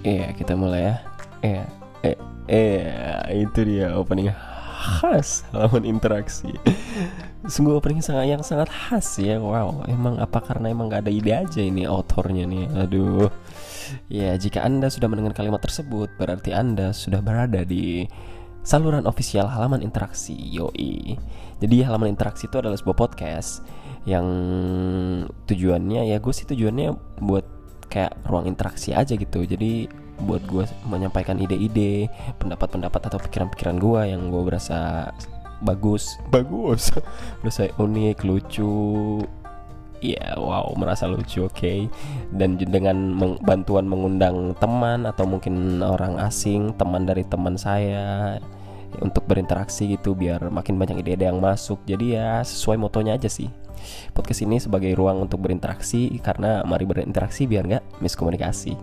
Iya kita mulai ya. Iya eh, eh, Itu dia opening khas halaman interaksi. Sungguh opening sangat yang sangat khas ya Wow. Emang apa karena emang gak ada ide aja ini autornya nih? Aduh. Ya jika anda sudah mendengar kalimat tersebut Berarti anda sudah berada di saluran ofisial halaman interaksi Yoi. Jadi halaman interaksi itu adalah sebuah podcast Yang tujuannya ya gue sih tujuannya buat kayak ruang interaksi aja gitu Jadi buat gue menyampaikan ide-ide pendapat-pendapat atau pikiran-pikiran gue yang gue berasa bagus bagus berasa unik lucu Iya, yeah, wow, merasa lucu, oke. Okay. Dan dengan meng bantuan mengundang teman atau mungkin orang asing, teman dari teman saya untuk berinteraksi gitu biar makin banyak ide-ide yang masuk. Jadi ya sesuai motonya aja sih. Podcast ini sebagai ruang untuk berinteraksi karena mari berinteraksi biar nggak miskomunikasi.